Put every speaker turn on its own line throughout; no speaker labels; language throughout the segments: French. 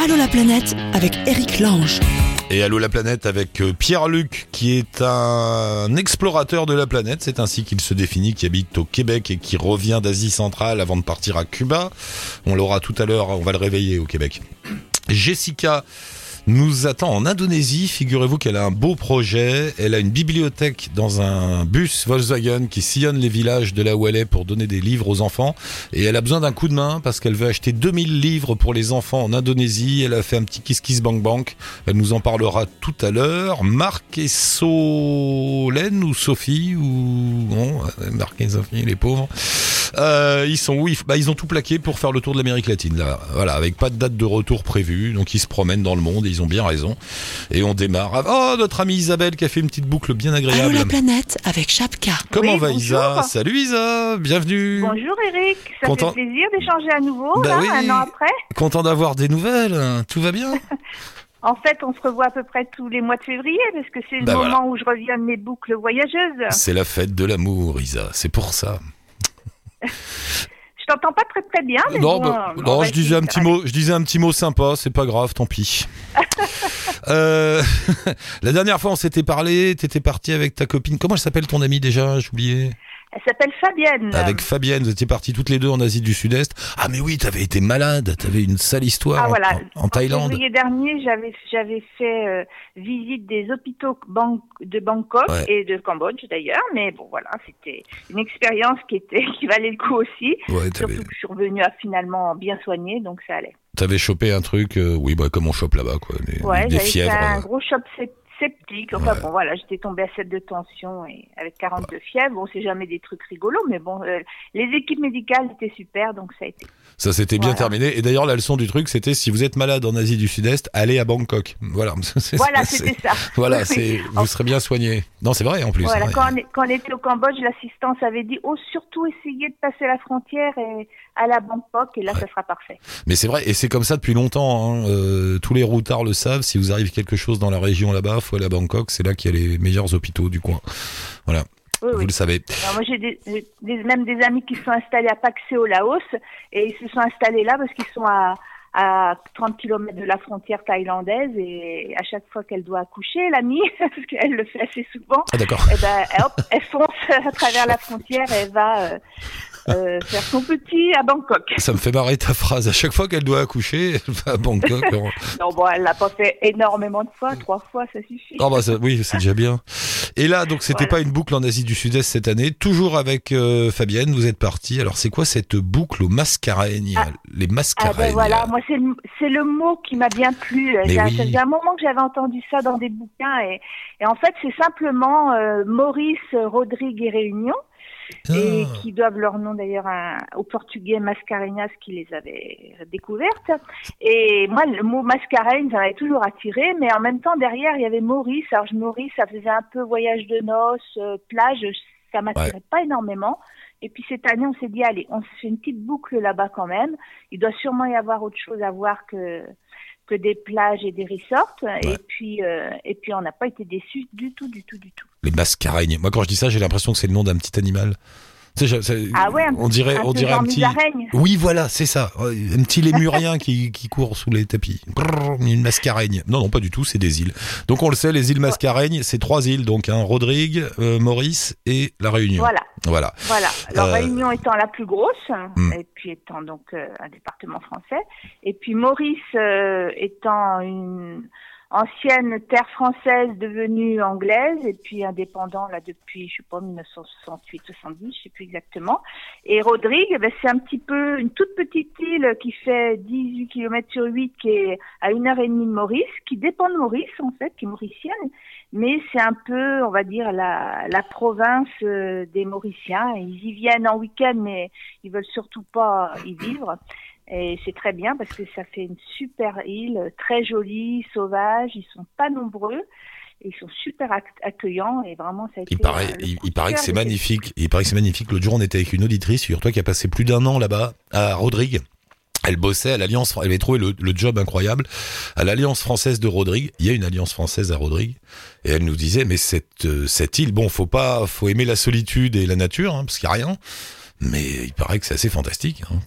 Allô la planète avec Eric Lange.
Et Allô la planète avec euh, Pierre-Luc qui est un explorateur de la planète, c'est ainsi qu'il se définit, qui habite au Québec et qui revient d'Asie centrale avant de partir à Cuba. On l'aura tout à l'heure, on va le réveiller au Québec. Jessica nous attend en Indonésie. Figurez-vous qu'elle a un beau projet. Elle a une bibliothèque dans un bus Volkswagen qui sillonne les villages de là où elle est pour donner des livres aux enfants. Et elle a besoin d'un coup de main parce qu'elle veut acheter 2000 livres pour les enfants en Indonésie. Elle a fait un petit kiss kiss bank bank. Elle nous en parlera tout à l'heure. Marc et Solène ou Sophie ou bon, Marc et Sophie, les pauvres. Euh, ils sont oui, bah, ils ont tout plaqué pour faire le tour de l'Amérique latine là. Voilà, avec pas de date de retour prévue. Donc ils se promènent dans le monde. Ils ont bien raison. Et on démarre. Oh, notre amie Isabelle qui a fait une petite boucle bien agréable.
Allô la planète avec Chapka.
Comment
Oui,
va
bonjour.
Isa? Salut Isa, bienvenue.
Bonjour Eric, ça
Content-
fait plaisir d'échanger à nouveau,
Bah
là,
oui.
un an après.
Content d'avoir des nouvelles. Tout va bien?
En fait, on se revoit à peu près tous les mois de février, parce que c'est le
Bah
moment
voilà.
où je reviens de mes boucles voyageuses.
C'est la fête de l'amour, Isa. C'est pour ça.
Je t'entends pas très très bien, mais
non,
bon,
bah,
on
non, je disais un petit mot. Je disais un petit mot sympa. C'est pas grave, tant pis. Euh, la dernière fois, on s'était parlé. T'étais parti avec ta copine. Comment elle s'appelle ton amie déjà J'ai oublié?
Elle s'appelle Fabienne.
Avec Fabienne, vous étiez partis toutes les deux en Asie du Sud-Est. Ah mais oui, t'avais été malade, t'avais une sale histoire
Ah,
en,
voilà.
en- en Thaïlande.
février dernier, j'avais j'avais fait euh, visite des hôpitaux de Bangkok
Ouais.
et de Cambodge d'ailleurs, mais bon voilà, c'était une expérience qui était qui valait le coup aussi.
Ouais,
Surtout que je suis revenue à finalement bien soignée, donc ça allait.
t'avais chopé un truc, euh, oui, bah comme on chope là-bas, quoi, des,
Ouais,
des fièvres.
un
euh.
gros choc septique. Enfin
Ouais.
bon, voilà, j'étais tombée à 7 de tension et avec 42 fièvres. Bon, c'est jamais des trucs rigolos, mais bon, euh, les équipes médicales étaient super, donc ça a été.
Ça s'était bien
Voilà.
terminé. Et d'ailleurs, la leçon du truc, c'était si vous êtes malade en Asie du Sud-Est, allez à Bangkok. Voilà.
Voilà, c'était ça.
Voilà,
Oui.
c'est, vous serez bien soigné. Non, c'est vrai en plus.
Voilà,
hein.
quand, on, est- quand on était au Cambodge, l'assistance avait dit oh surtout essayez de passer la frontière et à Bangkok et là ça sera parfait.
Mais c'est vrai, et c'est comme ça depuis longtemps. hein. Euh, tous les routards le savent. Si vous arrive quelque chose dans la région là-bas, faut aller à Bangkok. C'est là qu'il y a les meilleurs hôpitaux du coin. Voilà,
Oui,
vous
oui.
le savez.
Alors, moi j'ai des, des- même des amis qui sont installés à Paxé au Laos et ils se sont installés là parce qu'ils sont à à 30 km de la frontière thaïlandaise et à chaque fois qu'elle doit accoucher, l'amie, parce qu'elle le fait assez souvent,
Ah
eh ben, hop, elle fonce à travers la frontière et elle va euh, euh, faire son petit à Bangkok.
Ça me fait marrer ta phrase. À chaque fois qu'elle doit accoucher, elle va à Bangkok.
Non, bon, elle l'a pas fait énormément de fois, trois fois, ça suffit.
Oh bah ça- oui, c'est déjà bien. Et là, donc c'était
Voilà.
pas une boucle en Asie du Sud-Est cette année, toujours avec euh, Fabienne, vous êtes parti. Alors c'est quoi cette boucle aux mascareignes
Ah.
Les
Ah
mascareignes?
ben voilà, moi c'est le, c'est le mot qui m'a bien plu. J'ai-
oui.
Un moment que j'avais entendu ça dans des bouquins et, et en fait c'est simplement euh, Maurice, Rodrigue et Réunion et qui doivent leur nom d'ailleurs au portugais Mascarenhas qui les avait découvertes. Et moi le mot Mascarenhas ça m'avait toujours attiré, mais en même temps derrière il y avait Maurice. Alors je- Maurice ça faisait un peu voyage de noces, euh, plage, ça m'attirait pas énormément. Et puis cette année, on s'est dit, allez, on se fait une petite boucle là-bas quand même. Il doit sûrement y avoir autre chose à voir que que des plages et des resorts. Et puis euh, et puis on n'a pas été déçus du tout, du tout, du tout.
Les mascareignes. Moi quand je dis ça, j'ai l'impression que c'est le nom d'un petit animal. Je-
Ah ouais, un
on dirait,
un
on dirait un petit. Oui, voilà, c'est ça. Un petit lémurien qui, qui court sous les tapis. Brrr, une mascareigne. Non, non, pas du tout, c'est des îles. Donc on le sait, les îles mascareignes, c'est trois îles, donc hein, Rodrigue, euh, Maurice et la Réunion.
Voilà,
Voilà.
voilà. Alors
Euh,
Réunion étant la plus grosse,
Hmm.
et puis étant donc euh, un département français, et puis Maurice euh, étant une ancienne terre française devenue anglaise et puis indépendant là depuis je sais pas 1968 70 je sais plus exactement. Et Rodrigue ben, c'est un petit peu une toute petite île qui fait 18 km sur 8 qui est à une heure et demie de Maurice qui dépend de Maurice en fait qui est mauricienne mais c'est un peu on va dire la, la province euh, des Mauriciens. Ils y viennent en week-end mais ils veulent surtout pas y vivre et c'est très bien parce que ça fait une super île, très jolie, sauvage. Ils sont pas nombreux. Et ils sont super ac- accueillants et vraiment ça a été.
Il paraît, il, paraît que c'est magnifique. Il paraît que c'est magnifique. L'autre jour, on était avec une auditrice, figure-toi, qui a passé plus d'un an là-bas, à Rodrigue. Elle bossait à l'Alliance, elle avait trouvé le, le job incroyable à l'Alliance française de Rodrigue. Il y a une Alliance française à Rodrigue. Et elle nous disait, mais cette, euh, cette île, bon, faut pas, faut aimer la solitude et la nature, hein, parce qu'il y a rien. Mais il paraît que c'est assez fantastique. Hein,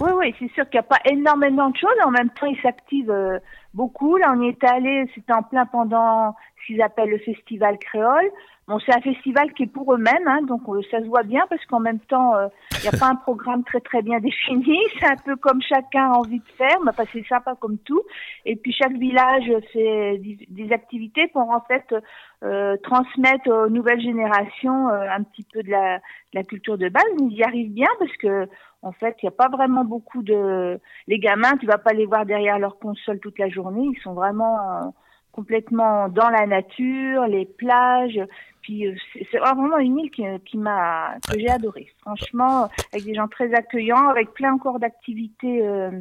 oui, oui, c'est sûr qu'il n'y a pas énormément de choses. En même temps, ils s'activent euh, beaucoup. Là, on y est allé, c'était en plein pendant ce qu'ils appellent le festival créole. Bon, c'est un festival qui est pour eux-mêmes, hein, donc euh, ça se voit bien parce qu'en même temps, il euh, n'y a pas un programme très très bien défini. C'est un peu comme chacun a envie de faire, mais c'est sympa comme tout. Et puis chaque village fait des activités pour en fait euh, transmettre aux nouvelles générations un petit peu de la, de la culture de base. Ils y arrivent bien parce que en fait, il n'y a pas vraiment beaucoup de les gamins. Tu vas pas les voir derrière leur console toute la journée. Ils sont vraiment complètement dans la nature, les plages. Puis euh, c'est vraiment une île qui, qui m'a que j'ai adoré. Franchement, avec des gens très accueillants, avec plein encore d'activités euh,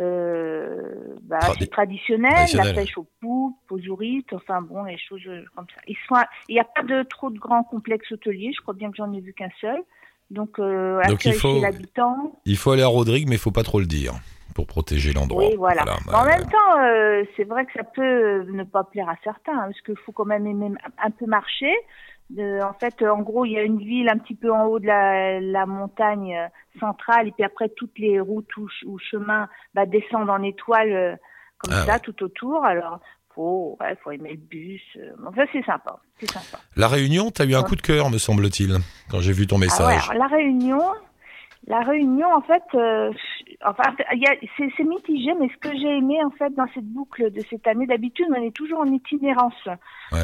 euh, bah, traditionnelles, la pêche aux poupes, aux ourites, enfin bon, les choses comme ça. Ils sont, il n'y a pas de trop de grands complexes hôteliers. Je crois bien que j'en ai vu qu'un seul. Donc, euh,
Donc il faut, il faut aller à Rodrigue, mais il faut pas trop le dire pour protéger l'endroit.
Oui, voilà. en même temps, euh, c'est vrai que ça peut ne pas plaire à certains, hein, parce qu'il faut quand même aimer un peu marcher. en fait, en gros, il y a une ville un petit peu en haut de la, montagne euh, centrale, et puis après, toutes les routes ou, chemins bah, descendent en étoile euh, comme ah ça, tout autour. Alors, faut, ouais, faut aimer le bus. enfin, c'est sympa, sympa.
La Réunion, tu as eu un coup de cœur, me semble-t-il, quand j'ai vu ton message.
Ah ouais, la Réunion, la Réunion, en fait, euh, enfin, c'est mitigé, mais ce que j'ai aimé, en fait, dans cette boucle de cette année, d'habitude, on est toujours en itinérance.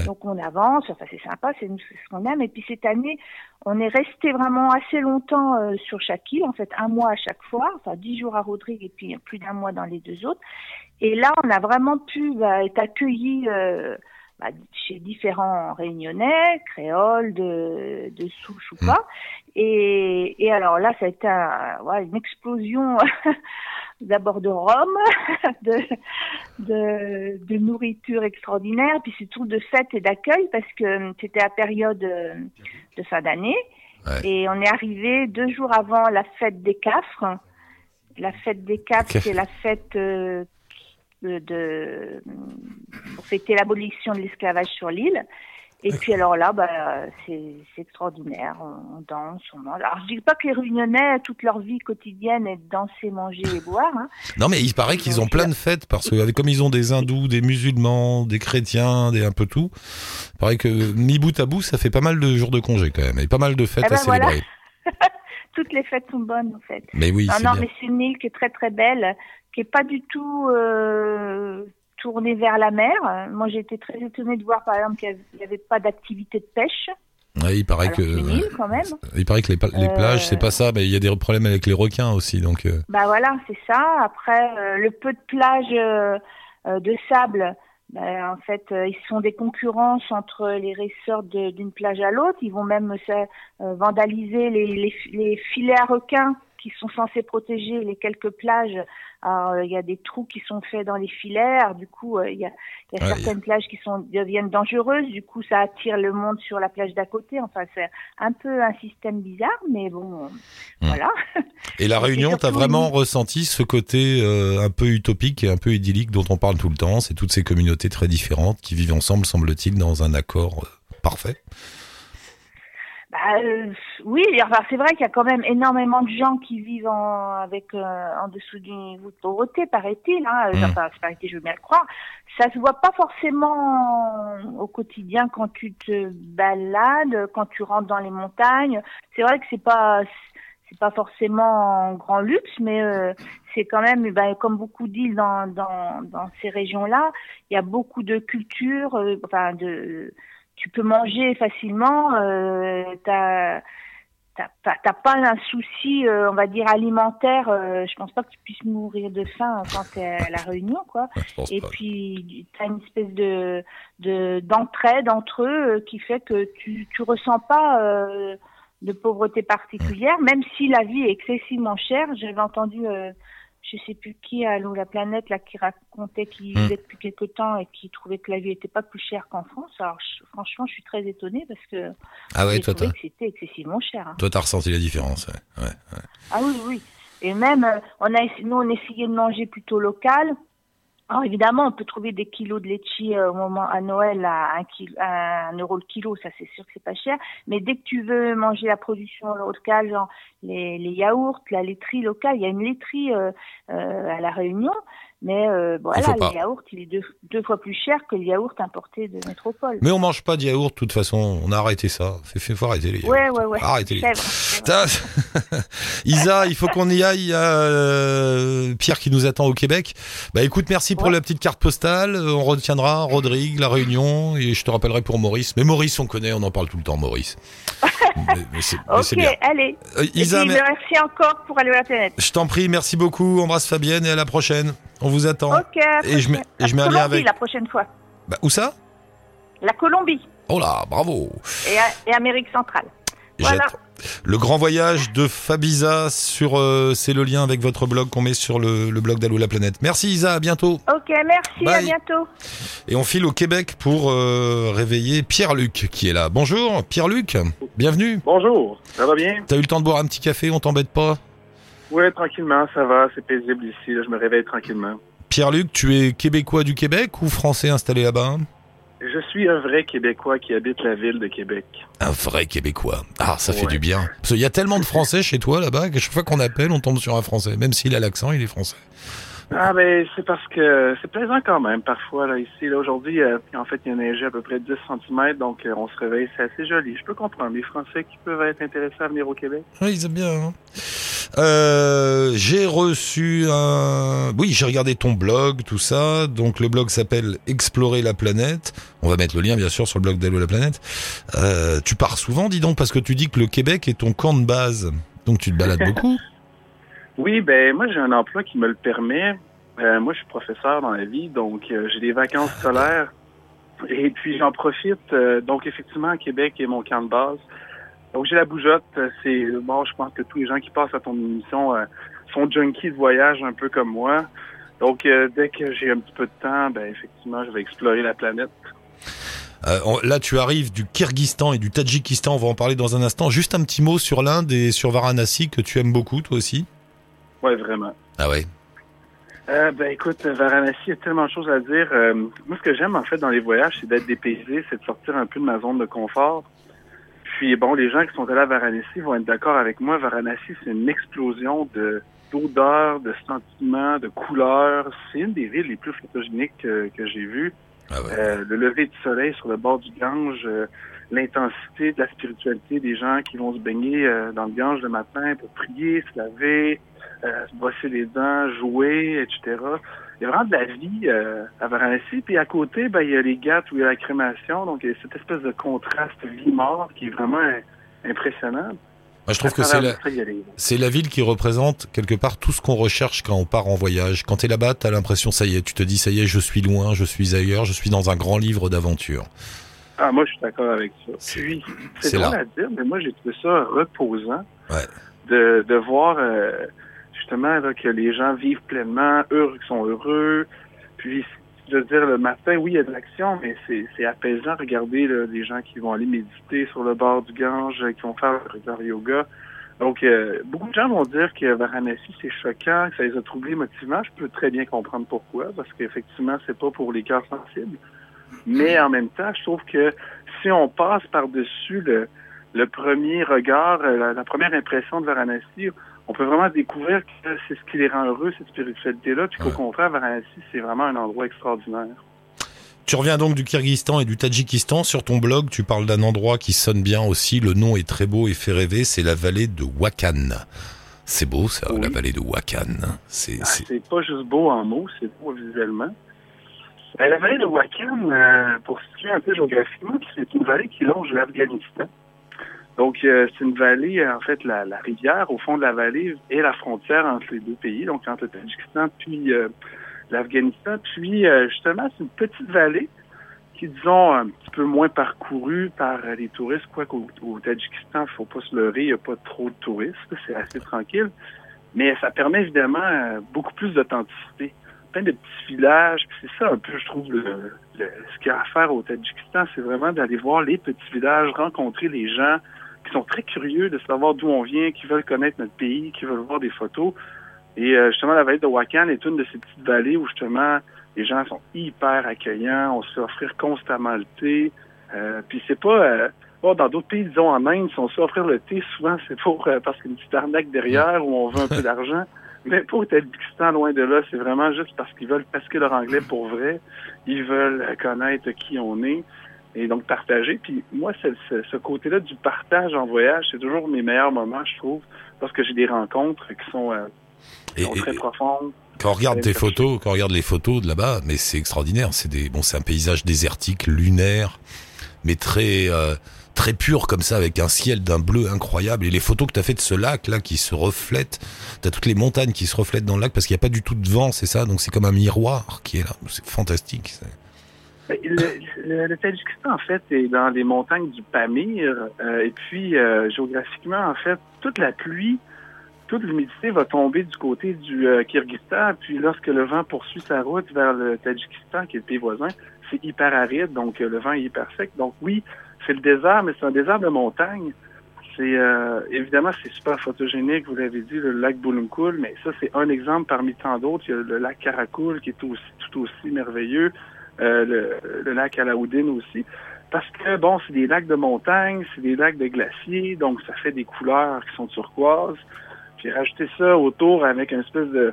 Donc, on avance, enfin, c'est sympa, c'est ce qu'on aime. Et puis, cette année, on est resté vraiment assez longtemps euh, sur chaque île, en fait, un mois à chaque fois, enfin, dix jours à Rodrigue et puis plus d'un mois dans les deux autres. Et là, on a vraiment pu bah, être accueillis euh, bah, chez différents réunionnais, créoles, de, de souche ou pas. Et, et alors là, ça a été une explosion d'abord de rhum, de, de, de, nourriture extraordinaire, puis surtout de fêtes et d'accueil parce que c'était à période de fin d'année. Et on est arrivé deux jours avant la fête des Cafres. La fête des Cafres, c'est la fête euh, de, pour fêter l'abolition de l'esclavage sur l'île. Et puis alors là, bah, c'est extraordinaire. On, danse, on mange. Alors je dis pas que les Réunionnais, toute leur vie quotidienne est de danser, manger et boire. Hein.
Non, mais il paraît qu'ils ont plein de fêtes parce que comme ils ont des hindous, des musulmans, des chrétiens, des un peu tout. Il paraît que mi bout à bout, ça fait pas mal de jours de congé quand même et pas mal de fêtes eh à ben célébrer.
Toutes les fêtes sont bonnes en fait.
Mais oui.
Non, non, mais c'est une île qui est très très belle qui est pas du tout euh, tournée vers la mer. Moi, j'ai été très étonnée de voir, par exemple, qu'il n'y avait pas d'activité de pêche.
il paraît que
quand même.
il paraît que les, les plages, c'est pas ça, mais il y a des problèmes avec les requins aussi, donc. Euh.
Bah voilà, c'est ça. Après, euh, le peu de plages de sable, bah, en fait, ils sont des concurrences entre les ressorts d'une plage à l'autre. Ils vont même vandaliser les, les, les filets à requins qui sont censés protéger les quelques plages. Alors, il y a des trous qui sont faits dans les filets. du coup, euh, il y a, y a certaines plages qui sont deviennent dangereuses. Du coup, ça attire le monde sur la plage d'à côté. Enfin, c'est un peu un système bizarre, mais bon, voilà.
Et la Réunion, tu as vraiment ressenti ce côté euh, un peu utopique et un peu idyllique dont on parle tout le temps? C'est toutes ces communautés très différentes qui vivent ensemble, semble-t-il, dans un accord euh, parfait.
Bah, euh, oui, enfin, c'est vrai qu'il y a quand même énormément de gens qui vivent en, avec euh, en dessous du niveau de pauvreté, paraît-il. Hein, mmh. Enfin, paraît-il, je veux bien le croire. Ça se voit pas forcément au quotidien quand tu te balades, quand tu rentres dans les montagnes. C'est vrai que c'est pas c'est pas forcément un grand luxe, mais euh, c'est quand même, ben, comme beaucoup d'îles dans, dans, dans ces régions-là, il y a beaucoup de cultures, enfin de tu peux manger facilement, euh, t'as t'as pas un souci, euh, on va dire alimentaire. Euh, je pense pas que tu puisses mourir de faim quand t'es à la réunion, quoi. Et puis t'as une espèce de d'entraide entre eux euh, qui fait que tu tu ressens pas euh, de pauvreté particulière, même si la vie est excessivement chère. J'avais entendu je sais plus qui à la planète là qui racontait qu'il hmm. vivait depuis quelque temps et qui trouvait que la vie était pas plus chère qu'en France. Alors franchement, je suis très étonnée parce que
ah ouais, toi, que
c'était excessivement cher. Hein.
Toi, t'as ressenti la différence, ouais.
Ah oui, oui. Et même, euh, on a, nous, on essayait de manger plutôt local. Alors évidemment, on peut trouver des kilos de litchi euh, au moment à Noël à un, un euro le kilo, ça c'est sûr que c'est pas cher. Mais dès que tu veux manger la production locale, genre les, les yaourts, la laiterie locale, il y a une laiterie euh, euh, à la Réunion, mais euh, voilà, le yaourt il est deux, deux fois plus cher que le yaourt importé de métropole.
Mais on mange pas de yaourt de toute façon. On a arrêté ça. Fait, fait, faut arrêter les yaourts.
Ouais, ouais, ouais.
Arrêtez les Isa, il faut qu'on y aille. Il y a euh, Pierre qui nous attend au Québec. Bah écoute, merci pour
Ouais.
la petite carte postale. Euh, On retiendra Rodrigue, la Réunion, et je te rappellerai pour Maurice. Mais Maurice, on connaît, on en parle tout le temps, Maurice. mais mais c'est mais c'est
Ok,
bien.
allez.
Euh,
Et
Isa,
puis,
mer-
merci encore pour aller à la planète.
je t'en prie, merci beaucoup. Embrasse Fabienne et à la prochaine. On vous attend.
Ok.
Et je mets- et je mets un lien
Colombie,
avec-
la prochaine fois.
Bah, où ça?
La Colombie
Oh là, bravo.
et, Amérique centrale. Voilà.
Le grand voyage de Fabiza sur, euh, c'est le lien avec votre blog qu'on met sur le, le blog d'Allo la planète. Merci Isa, à bientôt.
Ok, merci,
Bye.
à bientôt.
Et on file au Québec pour euh, réveiller Pierre-Luc qui est là. Bonjour Pierre-Luc, bienvenue.
Bonjour, ça va bien?
T'as eu le temps de boire un petit café, on t'embête pas?
Oui, tranquillement, ça va, c'est paisible ici, là, je me réveille tranquillement.
Pierre-Luc, tu es québécois du Québec ou français installé là-bas?
Je suis un vrai Québécois qui habite la ville de Québec.
Un vrai québécois. Ah, ça fait du bien. Parce qu'il y a tellement de français chez toi là-bas que chaque fois qu'on appelle, on tombe sur un français. Même s'il a l'accent, il est français.
Ah ben c'est parce que c'est plaisant quand même parfois là ici. Là aujourd'hui, euh, en fait, il y a neigé à peu près 10 cm, donc euh, on se réveille, c'est assez joli. Je peux comprendre les Français qui peuvent être intéressés à venir au Québec.
Oui, ils aiment bien. hein. Euh, j'ai reçu un... Oui, j'ai regardé ton blog, tout ça. Donc le blog s'appelle Explorer la planète. On va mettre le lien, bien sûr, sur le blog d'Allo la planète. Euh, tu pars souvent, dis donc, parce que tu dis que le Québec est ton camp de base. Donc tu te balades beaucoup.
Oui, ben moi j'ai un emploi qui me le permet. Euh, moi je suis professeur dans la vie, donc euh, j'ai des vacances scolaires. Et puis j'en profite. euh, donc effectivement, Québec est mon camp de base. Donc j'ai la bougeotte. C'est bon, je pense que tous les gens qui passent à ton émission euh, sont junkies de voyage un peu comme moi. Donc euh, dès que j'ai un petit peu de temps, ben effectivement, je vais explorer la planète.
Euh, on- là, tu arrives du Kyrgyzstan et du Tadjikistan. On va en parler dans un instant. Juste un petit mot sur l'Inde et sur Varanasi que tu aimes beaucoup, toi aussi.
Ouais, vraiment.
Ah ouais.
Euh, ben écoute, Varanasi, il y a tellement de choses à dire. Euh, moi, ce que j'aime en fait dans les voyages, c'est d'être dépaysé, c'est de sortir un peu de ma zone de confort. Puis bon, les gens qui sont allés à Varanasi vont être d'accord avec moi. Varanasi, c'est une explosion de d'odeurs, de sentiments, de couleurs. C'est une des villes les plus photogéniques que, que j'ai vues.
Ah ouais.
Euh, le lever du soleil sur le bord du Gange, euh, l'intensité de la spiritualité des gens qui vont se baigner euh, dans le Gange le matin pour prier, se laver, euh, se brosser les dents, jouer, etc. Il y a vraiment de la vie euh, à Varanasi. Puis à côté, ben, il y a les Ghats où il y a la crémation. Donc, il y a cette espèce de contraste vie-mort qui est vraiment impressionnant.
Moi, je trouve que c'est la, C'est ville qui représente quelque part tout ce qu'on recherche quand on part en voyage. Quand t'es là-bas, t'as l'impression, ça y est, tu te dis, ça y est, je suis loin, je suis ailleurs, je suis dans un grand livre d'aventure.
Ah, moi, je suis d'accord avec ça.
C'est-
Puis,
c'est
c'est drôle à dire, mais moi, j'ai trouvé ça reposant
Ouais.
de, de voir euh, que les gens vivent pleinement, heureux, qu'ils sont heureux. Puis, je veux dire, le matin, oui, il y a de l'action, mais c'est apaisant. Regardez les gens qui vont aller méditer sur le bord du Gange, qui vont faire leur yoga. Donc, euh, beaucoup de gens vont dire que Varanasi, c'est choquant, que ça les a troublés émotivement. Je peux très bien comprendre pourquoi, parce qu'effectivement, c'est pas pour les cœurs sensibles. Mais en même temps, je trouve que si on passe par-dessus le, premier regard, euh, la première impression de Varanasi, on peut vraiment découvrir que c'est ce qui les rend heureux, cette spiritualité-là, puis qu'au contraire, Varanasi, c'est vraiment un endroit extraordinaire.
Tu reviens donc du Kyrgyzstan et du Tadjikistan. Sur ton blog, tu parles d'un endroit qui sonne bien aussi. Le nom est très beau et fait rêver. C'est la vallée de Wakhan. C'est beau, ça,
Oui.
la vallée de Wakhan. C'est,
Ah,
c'est-
pas juste beau en mots, c'est beau visuellement. Ben, la vallée de Wakhan, euh, pour situer un peu géographiquement, c'est une vallée qui longe l'Afghanistan. Donc, euh, c'est une vallée, euh, en fait, la, rivière au fond de la vallée est la frontière entre les deux pays, donc entre le Tadjikistan puis l'Afghanistan. Puis, euh, justement, c'est une petite vallée qui, disons, un petit peu moins parcourue par les touristes, quoiqu'au au Tadjikistan, faut pas se leurrer, il n'y a pas trop de touristes, c'est assez tranquille. Mais ça permet évidemment beaucoup plus d'authenticité. Plein de petits villages. C'est ça un peu, je trouve, le- ce qu'il y a à faire au Tadjikistan, c'est vraiment d'aller voir les petits villages, rencontrer les gens qui sont très curieux de savoir d'où on vient, qui veulent connaître notre pays, qui veulent voir des photos. Et euh, justement, la vallée de Wakhan est une de ces petites vallées où justement Les gens sont hyper accueillants, on se fait offrir constamment le thé. Euh, puis c'est pas... euh, bon, dans d'autres pays, disons en Inde, si on se fait offrir le thé, souvent c'est pour parce qu'il y a une petite arnaque derrière où on veut un peu d'argent. Mais pour Tadjikistan, loin de là, c'est vraiment juste parce qu'ils veulent pratiquer leur anglais pour vrai. Ils veulent connaître qui on est et donc partager. Puis moi, c'est- ce côté-là du partage en voyage, c'est toujours mes meilleurs moments, je trouve, parce que j'ai des rencontres qui sont, euh, qui
Et,
sont
et-
très profondes.
quand on regarde tes photos, quand on regarde les photos de là-bas, mais c'est extraordinaire. C'est des, bon, c'est un paysage désertique, lunaire, mais très, euh, très pur comme ça, avec un ciel d'un bleu incroyable. Et les photos que tu as fait de ce lac là qui se reflète, t'as toutes les montagnes qui se reflètent dans le lac parce qu'il n'y a pas du tout de vent, c'est ça? Donc c'est comme un miroir qui est là. C'est fantastique.
Ben, Le, Tadjikistan, en fait, est dans les montagnes du Pamir. euh, et puis, euh, géographiquement, en fait, toute la pluie, toute l'humidité va tomber du côté du euh, Kyrgyzstan. Puis, lorsque le vent poursuit sa route vers le Tadjikistan, qui est le pays voisin, c'est hyper aride, donc euh, le vent est hyper sec. Donc, oui, c'est le désert, mais c'est un désert de montagne. C'est évidemment c'est super photogénique, vous l'avez dit, le lac Bulumkul, mais ça c'est un exemple parmi tant d'autres. Il y a le lac Karakul qui est aussi tout aussi merveilleux, euh, le, le lac Alaoudine aussi. Parce que bon, c'est des lacs de montagne, c'est des lacs de glaciers, donc ça fait des couleurs qui sont turquoises. Puis rajouter ça autour avec une espèce de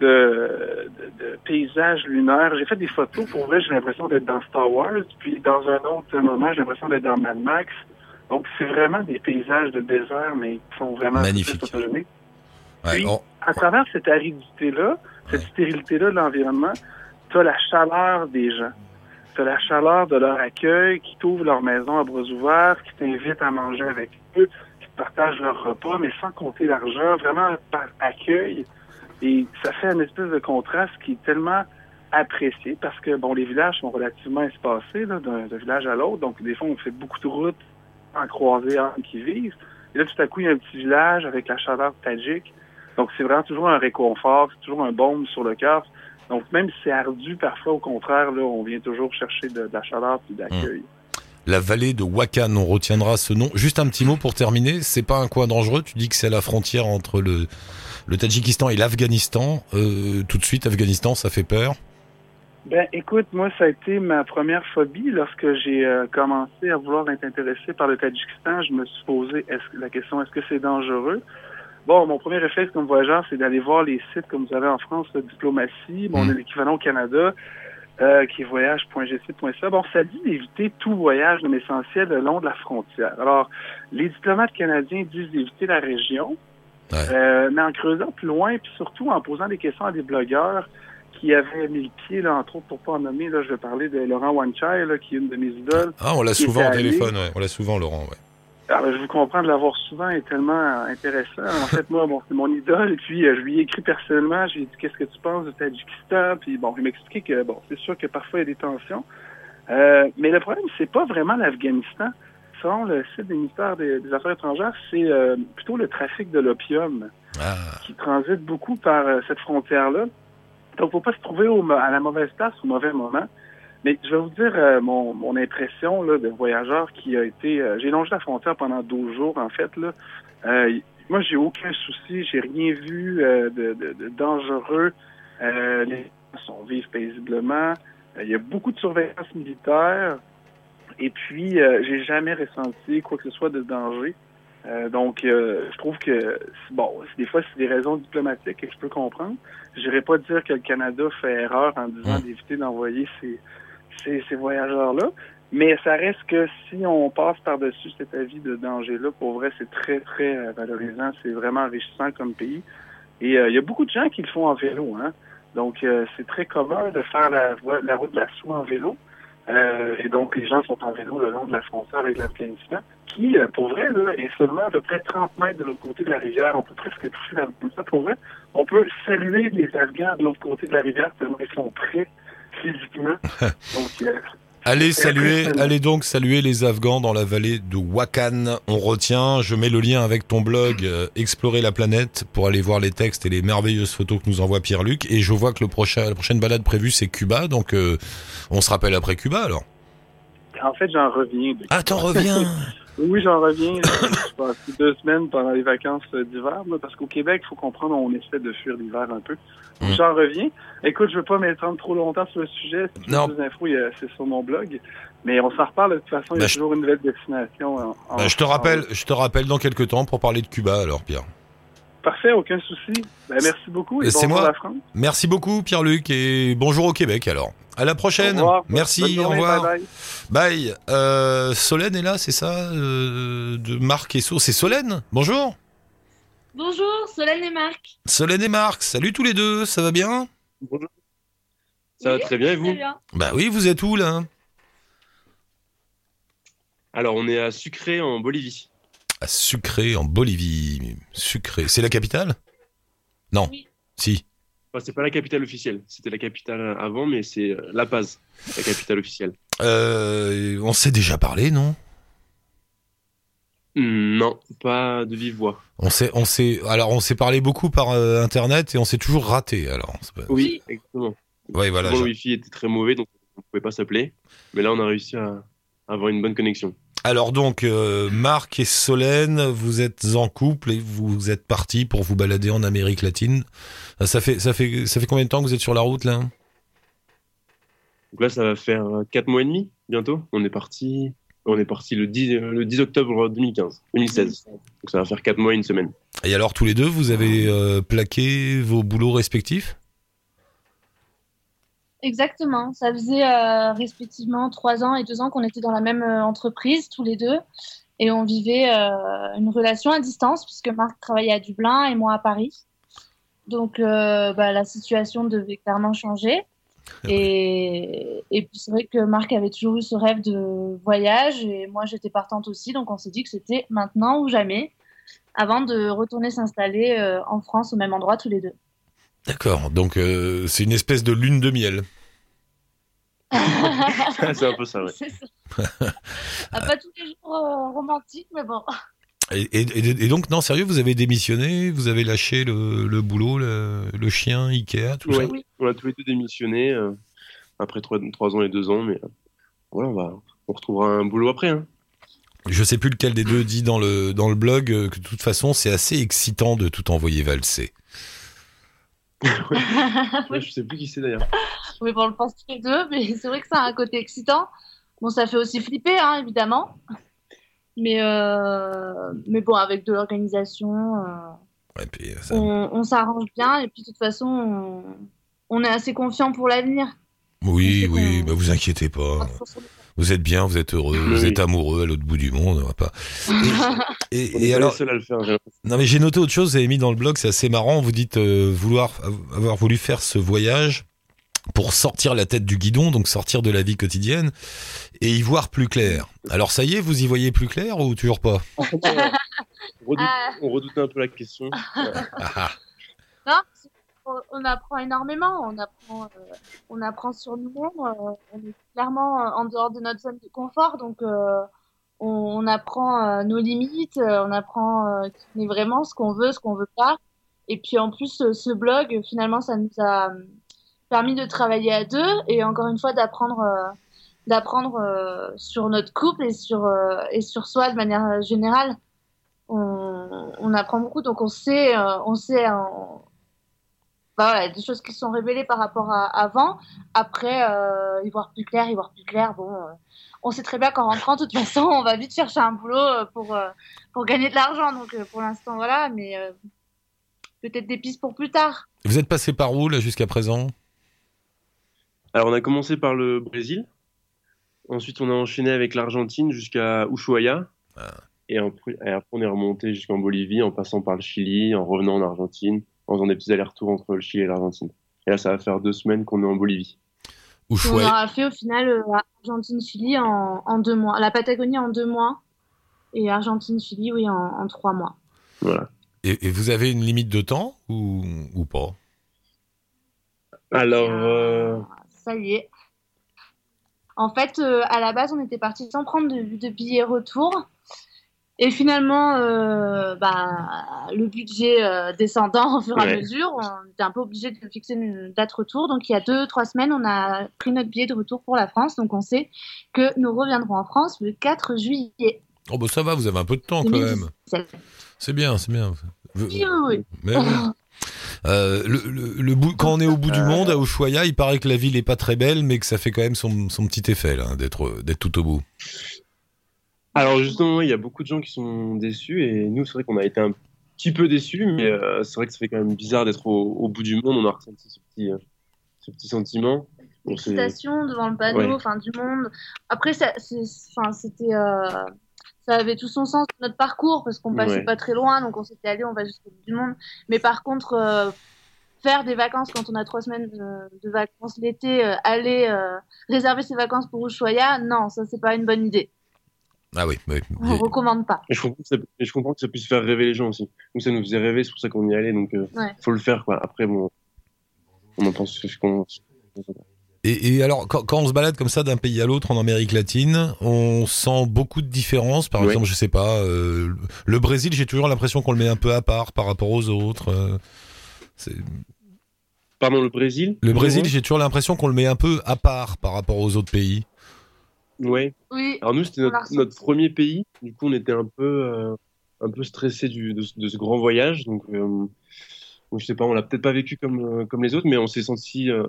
de, de, de paysage lunaire. J'ai fait des photos, pour vrai, j'ai l'impression d'être dans Star Wars, puis dans un autre moment, j'ai l'impression d'être dans Mad Max. Donc, c'est vraiment des paysages de désert, mais qui sont vraiment
Magnifique.
très photogéniques.
Ouais,
Oui.
on-
À travers cette aridité-là, cette
Ouais.
stérilité-là de l'environnement, tu as la chaleur des gens. Tu as la chaleur de leur accueil, qui t'ouvrent leur maison à bras ouverts, qui t'invitent à manger avec eux, qui partagent leur repas, mais sans compter l'argent, vraiment par accueil. Et ça fait une espèce de contraste qui est tellement apprécié parce que, bon, les villages sont relativement espacés d'un village à l'autre. Donc, des fois, on fait beaucoup de routes en croisée entre qui vivent. Et là, tout à coup, il y a un petit village avec la chaleur tadjique. Donc, c'est vraiment toujours un réconfort, c'est toujours un baume sur le cœur. Donc, même si c'est ardu, parfois, au contraire, là, on vient toujours chercher de, de la chaleur et d'accueil.
La vallée de Wakan, on retiendra ce nom. Juste un petit mot pour terminer. C'est pas un coin dangereux. Tu dis que c'est la frontière entre le, le Tadjikistan et l'Afghanistan. Euh, tout de suite, Afghanistan, ça fait peur.
Ben, écoute, moi, ça a été ma première phobie lorsque j'ai euh, commencé à vouloir être intéressé par le Tadjikistan. Je me suis posé la question est-ce que c'est dangereux? Bon, mon premier réflexe comme voyageur, c'est d'aller voir les sites comme vous avez en France, la diplomatie. Bon, on a l'équivalent au Canada, euh, qui est voyage.gc.ca. Bon, ça dit d'éviter tout voyage non essentiel le long de la frontière. Alors, les diplomates canadiens disent d'éviter la région,
Ouais.
euh, mais en creusant plus loin, puis surtout en posant des questions à des blogueurs qui avaient mis le pied, là, entre autres, pour pas en nommer, là, je vais parler de Laurent Wanchai, là, qui est une de mes idoles.
Ah, on l'a souvent au téléphone. Ouais. On l'a souvent, Laurent. Ouais.
Alors, je vous comprends de l'avoir souvent est tellement intéressant. En fait, moi, bon, c'est mon idole. Puis, euh, je lui ai écrit personnellement. J'ai dit, qu'est-ce que tu penses du Tadjikistan? Puis, bon, il m'a expliqué que, bon, c'est sûr que parfois, il y a des tensions. Euh, mais le problème, c'est pas vraiment l'Afghanistan. Selon le site des ministères des, des Affaires étrangères, c'est euh, plutôt le trafic de l'opium
Ah,
qui transite beaucoup par cette frontière-là. Donc, faut pas se trouver au, à la mauvaise place au mauvais moment. Mais je vais vous dire euh, mon, mon impression là, de voyageur qui a été... euh, j'ai longé la frontière pendant 12 jours, en fait. Là. Euh, moi, j'ai aucun souci. J'ai rien vu euh, de, de- de dangereux. Euh, les gens sont vivent paisiblement. Euh, il y a beaucoup de surveillance militaire. Et puis, euh, j'ai jamais ressenti quoi que ce soit de danger. Euh, donc, euh, je trouve que, bon, des fois, c'est des raisons diplomatiques et je peux comprendre. Je n'irai pas dire que le Canada fait erreur en disant
Mm.
d'éviter d'envoyer ces, ces, voyageurs-là. Mais ça reste que si on passe par-dessus cet avis de danger-là, pour vrai, c'est très, très euh, valorisant. C'est vraiment enrichissant comme pays. Et euh, il y a beaucoup de gens qui le font en vélo. Hein? Donc, euh, c'est très commun de faire la, la route de la soie en vélo. Et donc, les gens sont en vélo le long de la frontière avec l'Afghanistan, qui, pour vrai, est seulement à peu près 30 mètres de l'autre côté de la rivière. On peut presque toucher l'Afghanistan. Pour vrai, on peut saluer les Afghans de l'autre côté de la rivière tellement ils sont prêts physiquement. Donc, euh,
Allez saluer, allez donc saluer les Afghans dans la vallée de Wakan. On retient, je mets le lien avec ton blog euh, Explorer la planète pour aller voir les textes et les merveilleuses photos que nous envoie Pierre-Luc. Et je vois que le prochain, la prochaine balade prévue c'est Cuba, donc euh, on se rappelle après Cuba alors.
en fait, j'en reviens. de-
Ah t'en reviens
Oui, j'en reviens. Je passé deux semaines pendant les vacances d'hiver, parce qu'au Québec, il faut comprendre, on essaie de fuir l'hiver un peu.
Mm.
J'en reviens. Écoute, je veux pas m'étendre trop longtemps sur le sujet. Si tu veux
Non.
plus d'infos, c'est sur mon blog. Mais on s'en reparle de toute façon. Il y a
je-
toujours une nouvelle destination. en- en-
Bah, je te
en-
rappelle, je te rappelle dans quelques temps pour parler de Cuba alors Pierre.
Parfait, aucun souci. Ben, merci beaucoup. Et bonjour
moi.
la France.
Merci beaucoup Pierre-Luc et bonjour au Québec alors. À la
Au
prochaine.
revoir.
Merci,
journée,
au revoir.
bye bye.
Bye. Euh, Solène est là, c'est ça euh, De Marc et. C'est Solène? Bonjour.
Bonjour, Solène et Marc.
Solène et Marc, salut tous les deux, ça va bien?
Bonjour. Ça va très bien et vous?
Très bien.
Bah oui, vous êtes où là?
Alors, on est à Sucré en Bolivie.
À Sucré en Bolivie. Sucré, c'est la capitale? Non.
Oui.
Si.
Enfin, c'est pas la capitale officielle. C'était la capitale avant, mais c'est euh, La Paz, la capitale officielle.
Euh, on s'est déjà parlé, non?
Non, pas de vive voix.
On s'est, on s'est, alors on s'est parlé beaucoup par euh, internet et on s'est toujours raté. Alors, pas-
Oui, exactement.
ouais, voilà.
Le Wi-Fi était très mauvais, donc on pouvait pas s'appeler. Mais là, on a réussi à avoir une bonne connexion.
Alors donc, euh, Marc et Solène, vous êtes en couple et vous êtes partis pour vous balader en Amérique latine. Euh, Ça fait, ça fait, ça fait combien de temps que vous êtes sur la route là?
Donc là, ça va faire 4 mois et demi bientôt. On est parti, on est parti le 10, euh, le 10 octobre 2015, 2016. Donc ça va faire 4 mois et une semaine.
Et alors tous les deux, vous avez euh, plaqué vos boulots respectifs?
Exactement. Ça faisait euh, respectivement trois ans et deux ans qu'on était dans la même entreprise, tous les deux. Et on vivait euh, une relation à distance, puisque Marc travaillait à Dublin et moi à Paris. Donc euh, bah, la situation devait clairement changer. Et, et puis c'est vrai que Marc avait toujours eu ce rêve de voyage et moi j'étais partante aussi. Donc on s'est dit que c'était maintenant ou jamais avant de retourner s'installer euh, en France au même endroit tous les deux.
D'accord. Donc euh, c'est une espèce de lune de miel.
c'est un peu ça, ouais.
C'est ça. Ah, pas tous les jours euh, romantiques, mais bon.
Et, et- et donc non, sérieux, vous avez démissionné, vous avez lâché le, le boulot, le, le chien, Ikea, tout
Ouais.
ça.
Oui.
On a tous les deux démissionné euh, après 3, ans et 2 ans, mais euh, voilà, on, va, on retrouvera un boulot après. Hein.
Je sais plus lequel des deux dit dans le dans le blog euh, que de toute façon c'est assez excitant de tout envoyer valser.
Ouais, je sais plus qui c'est d'ailleurs.
Oui, bon, on le pense tous les deux, mais c'est vrai que ça a un côté excitant. Bon, ça fait aussi flipper, hein, évidemment. Mais, euh, mais bon, avec de l'organisation, euh,
Ouais, ça-
on, on s'arrange bien. Et puis, de toute façon, on, on est assez confiant pour l'avenir.
Oui, oui, bah vous inquiétez pas. Vous êtes bien, vous êtes heureux,
Oui,
vous êtes amoureux à l'autre bout du monde, on va pas. Et,
On
et
est
alors,
le faire.
non mais j'ai noté autre chose, vous avez mis dans le blog, c'est assez marrant. Vous dites euh, vouloir avoir voulu faire ce voyage pour sortir la tête du guidon, donc sortir de la vie quotidienne et y voir plus clair. Alors ça y est, vous y voyez plus clair ou toujours pas?
En fait, euh, on, redoute-
Ah.
on redoutait un peu la question.
Ah, ah.
Non, on, apprend énormément. On apprend, euh, on apprend sur nous-mêmes. euh, on est clairement en dehors de notre zone de confort, donc euh, on, on apprend euh, nos limites. euh, on apprend euh, qui on est vraiment, ce qu'on veut, ce qu'on veut pas. Et puis en plus, euh, ce blog, finalement, ça nous a euh, permis de travailler à deux et encore une fois d'apprendre, euh, d'apprendre euh, sur notre couple et sur euh, et sur soi de manière générale. On, on apprend beaucoup, donc on sait, on sait. bah voilà, des choses qui sont révélées par rapport à avant. Après, y voir plus clair, y voir plus clair. Bon, on sait très bien qu'en rentrant, de toute façon, on va vite chercher un boulot pour, pour gagner de l'argent. Donc, pour l'instant, voilà, mais peut-être des pistes pour plus tard.
Vous êtes passé par où là jusqu'à présent?
Alors, on a commencé par le Brésil. Ensuite, on a enchaîné avec l'Argentine jusqu'à Ushuaia.
Ah.
Et, après, et après, on est remonté jusqu'en Bolivie en passant par le Chili, en revenant en Argentine, en faisant des petits allers-retours entre le Chili et l'Argentine. Et là, ça va faire deux semaines qu'on est en Bolivie.
On aura fait au final euh, Argentine-Chili en, en deux mois. La Patagonie en deux mois. Et Argentine-Chili, oui, en, en trois mois.
Voilà.
et, et vous avez une limite de temps ou, ou pas?
Alors,
Ah,
euh,
Ça y est. En fait, euh, à la base, on était parti sans prendre de, de billets retour. Et finalement, euh, bah, le budget euh, descendant au fur et à mesure, on était un peu obligé de fixer une date retour. Donc, il y a deux, trois semaines, on a pris notre billet de retour pour la France. Donc, on sait que nous reviendrons en France le 4 juillet.
Oh bah ça va, vous avez un peu de temps quand même.
2017.
C'est bien, c'est bien.
Oui, oui, oui.
Mais. Euh, le, le- le bout, quand on est au bout du monde, à Ushuaia, il paraît que la ville est pas très belle, mais que ça fait quand même son, son petit effet là, d'être d'être tout au bout.
Alors justement, il y a beaucoup de gens qui sont déçus et nous, c'est vrai qu'on a été un petit peu déçus, mais euh, c'est vrai que ça fait quand même bizarre d'être au, au bout du monde. On a ressenti ce petit, euh, ce petit sentiment. Bon, c'est-
Excitation devant le panneau,
Ouais.
du monde. Après, ça, c'est- enfin, c'était, euh, ça avait tout son sens notre parcours parce qu'on passait
Ouais.
pas très loin, donc on s'était allé, on va jusqu'au bout du monde. Mais par contre, euh, faire des vacances quand on a trois semaines de, de vacances l'été, euh, aller euh, réserver ses vacances pour Ushuaia, non, ça c'est pas une bonne idée.
Ah oui, oui.
On recommande pas.
Et je comprends que ça, et je comprends que ça puisse faire rêver les gens aussi. Nous, ça nous faisait rêver, c'est pour ça qu'on y allait, donc euh,
Ouais.
faut le faire quoi. Après, bon, on en pense ce qu'on.
Et, et alors, quand, quand on se balade comme ça d'un pays à l'autre en Amérique latine, on sent beaucoup de différences. Par exemple, je sais pas, euh, le Brésil, j'ai toujours l'impression qu'on le met un peu à part par rapport aux autres. euh,
Pardon, le Brésil?
le Brésil, j'ai toujours l'impression qu'on le met un peu à part par rapport aux autres pays.
Ouais.
Oui,
Alors nous, c'était notre, premier pays. Du coup, on était un peu, euh, un peu stressé du, de, ce- de ce grand voyage. Donc, euh, donc, je sais pas, on l'a peut-être pas vécu comme, euh, comme les autres, mais on s'est senti euh,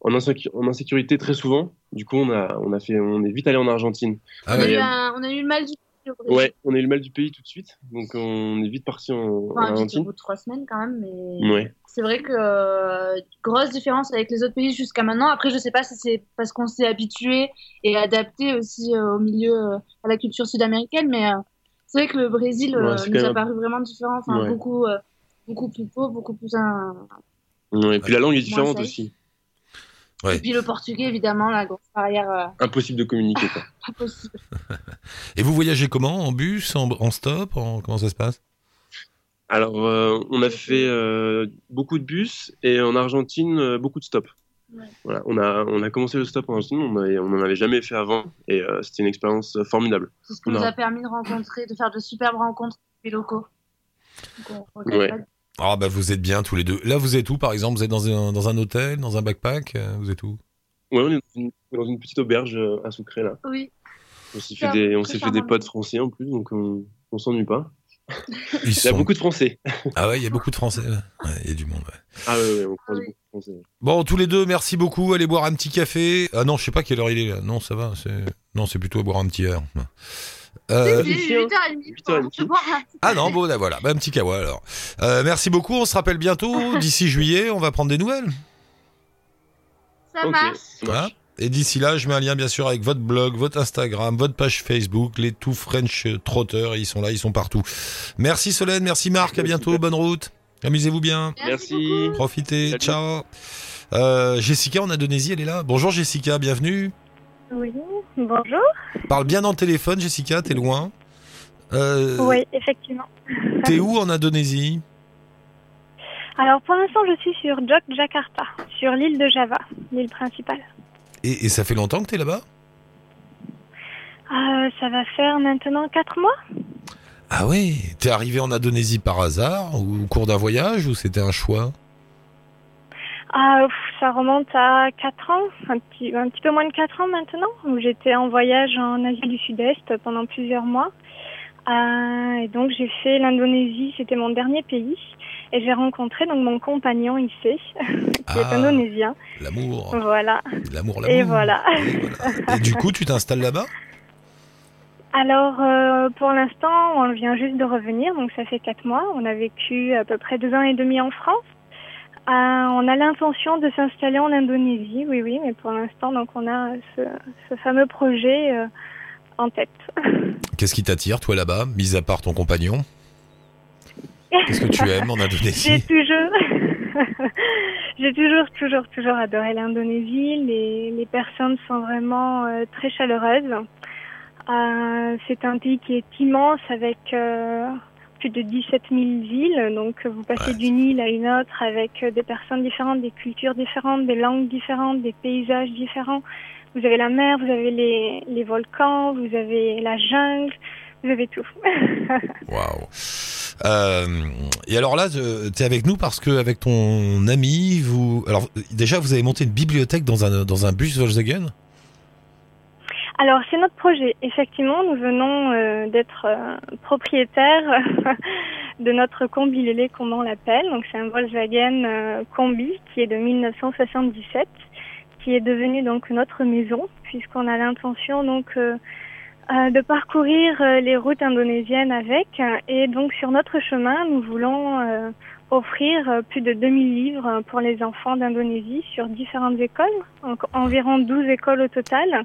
en, insécu- en insécurité très souvent. Du coup, on a, on a fait, on est vite allé en Argentine.
Ah
on, a
ouais.
eu un- on a eu le mal du Brésil.
Ouais, on a eu le mal du pays tout de suite. Donc, on est vite parti en,
vite, au
Argentine.
bout de trois semaines quand même, mais
Ouais.
c'est vrai que euh, grosse différence avec les autres pays jusqu'à maintenant. Après, je sais pas si c'est parce qu'on s'est habitué et adapté aussi euh, au milieu, euh, à la culture sud-américaine, mais euh, c'est vrai que le Brésil euh,
Ouais,
nous a paru vraiment différent, enfin
Ouais.
beaucoup, euh, beaucoup plus pauvre, beaucoup plus un...
Ouais, Et puis la langue est différente aussi.
Ouais.
Et puis le portugais, évidemment, la grosse barrière euh,
Impossible de communiquer. Quoi.
pas possible.
Et vous voyagez comment? En bus, en, en stop? En- Comment ça se passe?
Alors, euh, on a fait euh, beaucoup de bus et en Argentine, euh, beaucoup de stops.
Ouais.
Voilà, on a, on a commencé le stop en Argentine, on n'en avait jamais fait avant et euh, c'était une expérience formidable.
C'est ce qui nous a permis de rencontrer, de faire de superbes rencontres avec les locaux. Donc, on regrette
Ouais.
pas.
Ah bah vous êtes bien tous les deux. Là, vous êtes où par exemple? Vous êtes dans un, dans un hôtel, dans un backpack? Euh, Vous êtes où?
Ouais, on est dans une, dans une petite auberge euh, à Sucré là.
Oui,
On
Super,
fait des, on s'est fait des potes français en plus, donc on, on s'ennuie pas.
Ils
Il y a
sont-
beaucoup de Français.
Ah ouais, il y a beaucoup de Français. ouais. Ouais, Il y a du monde. ouais.
Ah ouais, ouais, on croise beaucoup de Français.
Bon, tous les deux, merci beaucoup. Allez boire un petit café. Ah non, je sais pas quelle heure il est là. Non, ça va. C'est non, c'est plutôt à boire un petit verre. Euh,
Si, si,
ici,
8h30.
8h30.
Ah non, bon, là, voilà, bah, un petit kawa alors. Euh, merci beaucoup. On se rappelle bientôt. D'ici juillet, on va prendre des nouvelles.
Ça marche.
Et d'ici là, je mets un lien bien sûr avec votre blog, votre Instagram, votre page Facebook, les tout French Trotters, ils sont là, ils sont partout. Merci Solène, merci Marc, à bientôt, bonne route. Amusez-vous bien,
Merci.
profitez,
Salut.
ciao. Euh, Jessica en Indonésie, elle est là. Bonjour Jessica, bienvenue.
Oui, bonjour.
Parle bien dans le téléphone, Jessica, t'es loin. Euh,
Oui, effectivement.
T'es où en Indonésie?
Alors pour l'instant, je suis sur Yogyakarta, sur l'île de Java, l'île principale.
et, et ça fait longtemps que t'es là-bas?
Euh, ça va faire maintenant quatre mois.
Ah oui, t'es arrivé en Indonésie par hasard ou au cours d'un voyage ou c'était un choix?
Ah, ça remonte à quatre ans, un petit, un petit peu moins de quatre ans maintenant, où j'étais en voyage en Asie du Sud-Est pendant plusieurs mois. Euh, et donc j'ai fait l'Indonésie, c'était mon dernier pays. Et j'ai rencontré donc mon compagnon ici, qui est
Ah.
indonésien.
L'amour,
Voilà.
l'amour, l'amour.
Et voilà.
Et voilà. Et du coup, tu t'installes là-bas?
Alors, euh, pour l'instant, on vient juste de revenir, donc ça fait quatre mois. On a vécu à peu près deux ans et demi en France. Euh, on a l'intention de s'installer en Indonésie, oui, oui, mais pour l'instant, donc on a ce, ce fameux projet euh, en tête.
Qu'est-ce qui t'attire, toi, là-bas, mis à part ton compagnon? Qu'est-ce que tu aimes en
J'ai
Indonésie
toujours, j'ai toujours, toujours, toujours adoré l'Indonésie. Les, les personnes sont vraiment euh, très chaleureuses. C'est un pays qui est immense avec plus de 17 000 villes. Donc vous passez
Ouais.
d'une île à une autre avec euh, des personnes différentes, des cultures différentes, des langues différentes, des paysages différents. Vous avez la mer, vous avez les, les volcans, vous avez la jungle, vous avez tout.
Waouh. Euh, et alors là, euh, t'es avec nous parce que avec ton ami, vous, alors déjà, vous avez monté une bibliothèque dans un dans un bus Volkswagen?
Alors, c'est notre projet. Effectivement, nous venons euh, d'être euh, propriétaires de notre combi lélé, comme on l'appelle. Donc, c'est un Volkswagen euh, combi qui est de 1977, qui est devenu donc notre maison, puisqu'on a l'intention donc euh, euh, de parcourir euh, les routes indonésiennes avec. Et donc, sur notre chemin, nous voulons euh, offrir euh, plus de 2000 livres pour les enfants d'Indonésie sur différentes écoles, donc environ 12 écoles au total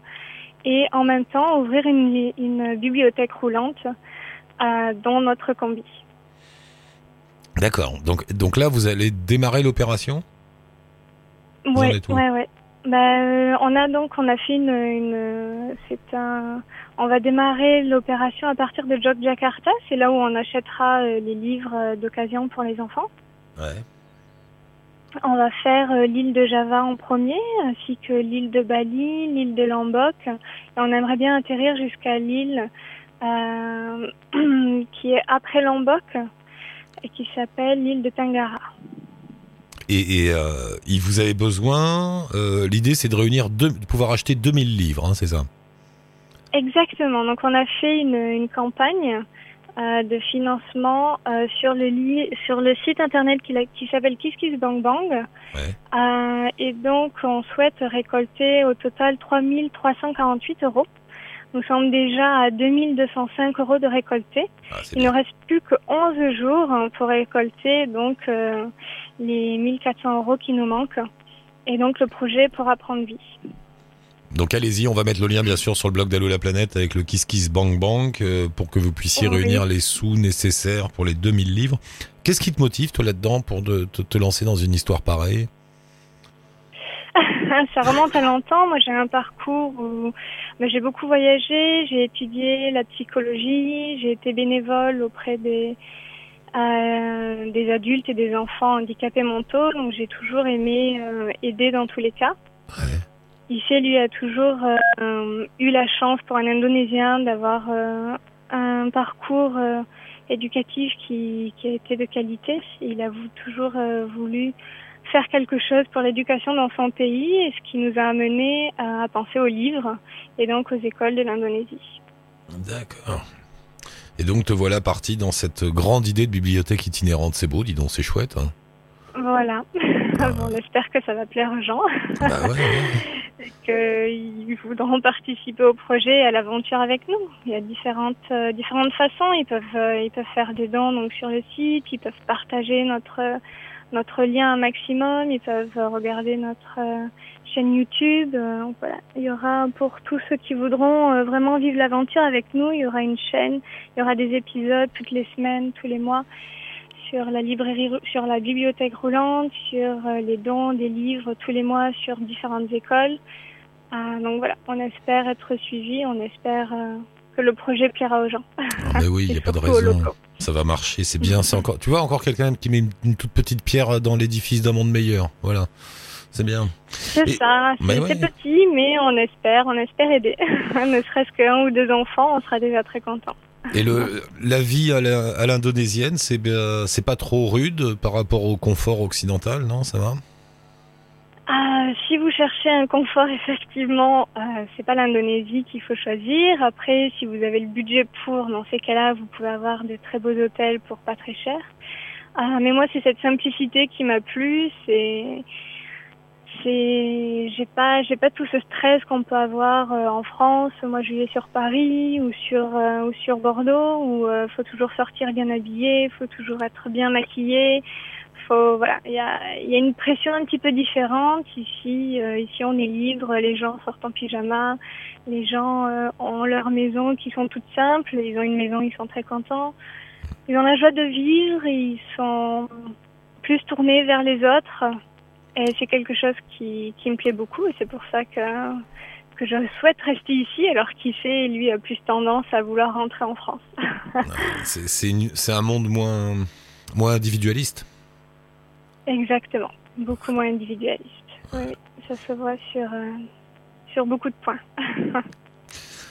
et en même temps ouvrir une, une bibliothèque roulante euh, dans notre combi.
D'accord. Donc, donc là, vous allez démarrer l'opération?
Ouais. Bah, euh, on a donc, on a fait une, une c'est un, on va démarrer l'opération à partir de Jogjakarta. C'est là où on achètera euh, les livres euh, d'occasion pour les enfants.
Ouais.
On va faire euh, l'île de Java en premier, ainsi que l'île de Bali, l'île de Lombok. Et on aimerait bien atterrir jusqu'à l'île euh, qui est après Lombok et qui s'appelle l'île de Tangara.
Et, et euh, vous avez besoin. euh, L'idée, c'est de réunir deux, de pouvoir acheter 2000 livres, hein, c'est ça?
Exactement. Donc on a fait une, une campagne de financement euh, sur le li- sur le site internet qui, qui s'appelle KissKissBankBang.
Ouais.
Euh, et donc on souhaite récolter au total 3348 euros. Nous sommes déjà à 2205 euros de récoltés.
Ah,
Il ne reste plus que 11 jours hein, pour récolter donc euh, les 1400 euros qui nous manquent. Et donc le projet pourra prendre vie.
Donc allez-y, on va mettre le lien bien sûr sur le blog d'Allo la planète avec le Kiss Kiss Bank Bank euh, pour que vous puissiez
Oui.
réunir les sous nécessaires pour les 2000 livres. Qu'est-ce qui te motive toi là-dedans pour de- te, te lancer dans une histoire pareille?
Ça remonte à longtemps. Moi, j'ai un parcours où ben, j'ai beaucoup voyagé, j'ai étudié la psychologie, j'ai été bénévole auprès des euh, des adultes et des enfants handicapés mentaux. Donc, j'ai toujours aimé euh, aider dans tous les cas.
Ouais.
Ici, lui a toujours euh, eu la chance pour un Indonésien d'avoir euh, un parcours euh, éducatif qui, qui a été de qualité. Il a toujours voulu faire quelque chose pour l'éducation dans son pays, et ce qui nous a amené à penser aux livres et donc aux écoles de l'Indonésie.
D'accord. Et donc te voilà parti dans cette grande idée de bibliothèque itinérante. C'est beau, dis donc, c'est chouette. Hein
Voilà. bon, on espère que ça va plaire aux gens,
bah ouais, ouais.
qu'ils voudront participer au projet et à l'aventure avec nous. Il y a différentes euh, différentes façons. Ils peuvent euh, ils peuvent faire des dons donc sur le site. Ils peuvent partager notre euh, notre lien un maximum. Ils peuvent euh, regarder notre euh, chaîne YouTube. Euh, donc voilà. Il y aura pour tous ceux qui voudront euh, vraiment vivre l'aventure avec nous, il y aura une chaîne. Il y aura des épisodes toutes les semaines, tous les mois sur la librairie, sur la bibliothèque roulante, sur euh, les dons des livres tous les mois sur différentes écoles. Euh, donc voilà, on espère être suivi, on espère euh, que le projet plaira aux gens.
Ah, mais oui, il n'y a pas de raison. Ça va marcher, c'est bien. C'est encore, tu vois, encore quelqu'un qui met une, une toute petite pierre dans l'édifice d'un monde meilleur. Voilà, c'est bien.
C'est ça, c'est
ouais.
c'est petit, mais on espère, on espère aider. ne serait-ce qu'un ou deux enfants, on sera déjà très content.
Et le, la vie à l'indonésienne, c'est c'est pas trop rude par rapport au confort occidental, non Ça va?
Ah, si vous cherchez un confort, effectivement, euh, c'est pas l'Indonésie qu'il faut choisir. Après, si vous avez le budget pour, dans ces cas-là, vous pouvez avoir de très beaux hôtels pour pas très cher. Ah, mais moi, c'est cette simplicité qui m'a plu. C'est, j'ai pas, j'ai pas tout ce stress qu'on peut avoir euh, en France. Moi, je vivais sur Paris ou sur euh, ou sur Bordeaux où euh, faut toujours sortir bien habillé, faut toujours être bien maquillé. Faut voilà il y a il y a une pression un petit peu différente. Ici ici on est libre. Les gens sortent en pyjama. Les gens ont leur maison qui sont toutes simples. Ils ont une maison ils sont très contents. Ils ont la joie de vivre. Ils sont plus tournés vers les autres et c'est quelque chose qui qui me plaît beaucoup et c'est pour ça que que je souhaite rester ici alors qui sait lui a plus tendance à vouloir rentrer en France
C'est un monde moins, moins individualiste.
Exactement, beaucoup moins individualiste. Oui, oui, ça se voit sur, euh, sur beaucoup de points.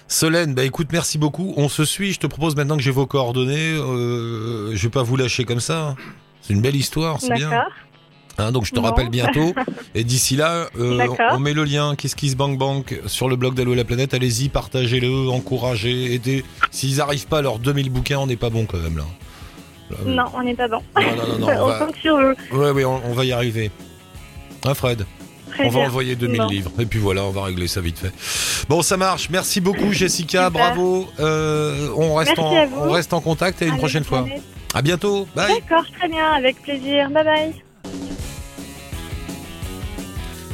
Solène, bah écoute, merci beaucoup. On se suit. Je te propose maintenant que j'ai vos coordonnées. Euh, je vais pas vous lâcher comme ça. C'est une belle histoire, c'est bien. Hein, donc je te
Non.
rappelle bientôt. Et d'ici là, euh, on met le lien Kiss Kiss Bank Bank sur le blog d'Allo la planète? Allez-y, partagez-le, encouragez, aidez. S'ils n'arrivent pas à leurs 2000 bouquins, on n'est pas bon quand même là. Là,
Non, on n'est pas bon.
non, non, on
on
va...
sur eux.
Ouais, ouais, on, on va y arriver. Hein, Fred?
Très
On va
bien.
envoyer 2000
Bon.
livres. Et puis voilà, on va régler ça vite fait. Bon, ça marche. Merci beaucoup, Jessica.
Super.
Bravo. Euh, on, reste
Merci
en,
à vous.
on reste en contact et une prochaine fois. À bientôt. Bye.
D'accord, très bien, avec plaisir. Bye bye.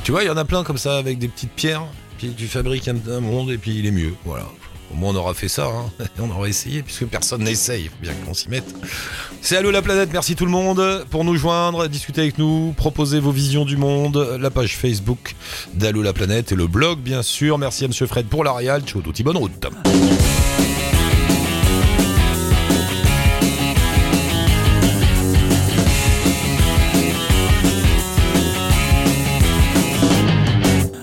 Tu vois, il y en a plein comme ça avec des petites pierres. Puis tu fabriques un, monde et puis il est mieux. Voilà. Au moins on aura fait ça. Hein. On aura essayé puisque personne n'essaye. Faut bien qu'on s'y mette. C'est Allo la planète. Merci tout le monde pour nous joindre, discuter avec nous, proposer vos visions du monde. La page Facebook d'Allo la planète et le blog bien sûr. Merci à Monsieur Fred pour l'Arial. Ciao, tutti, bonne route.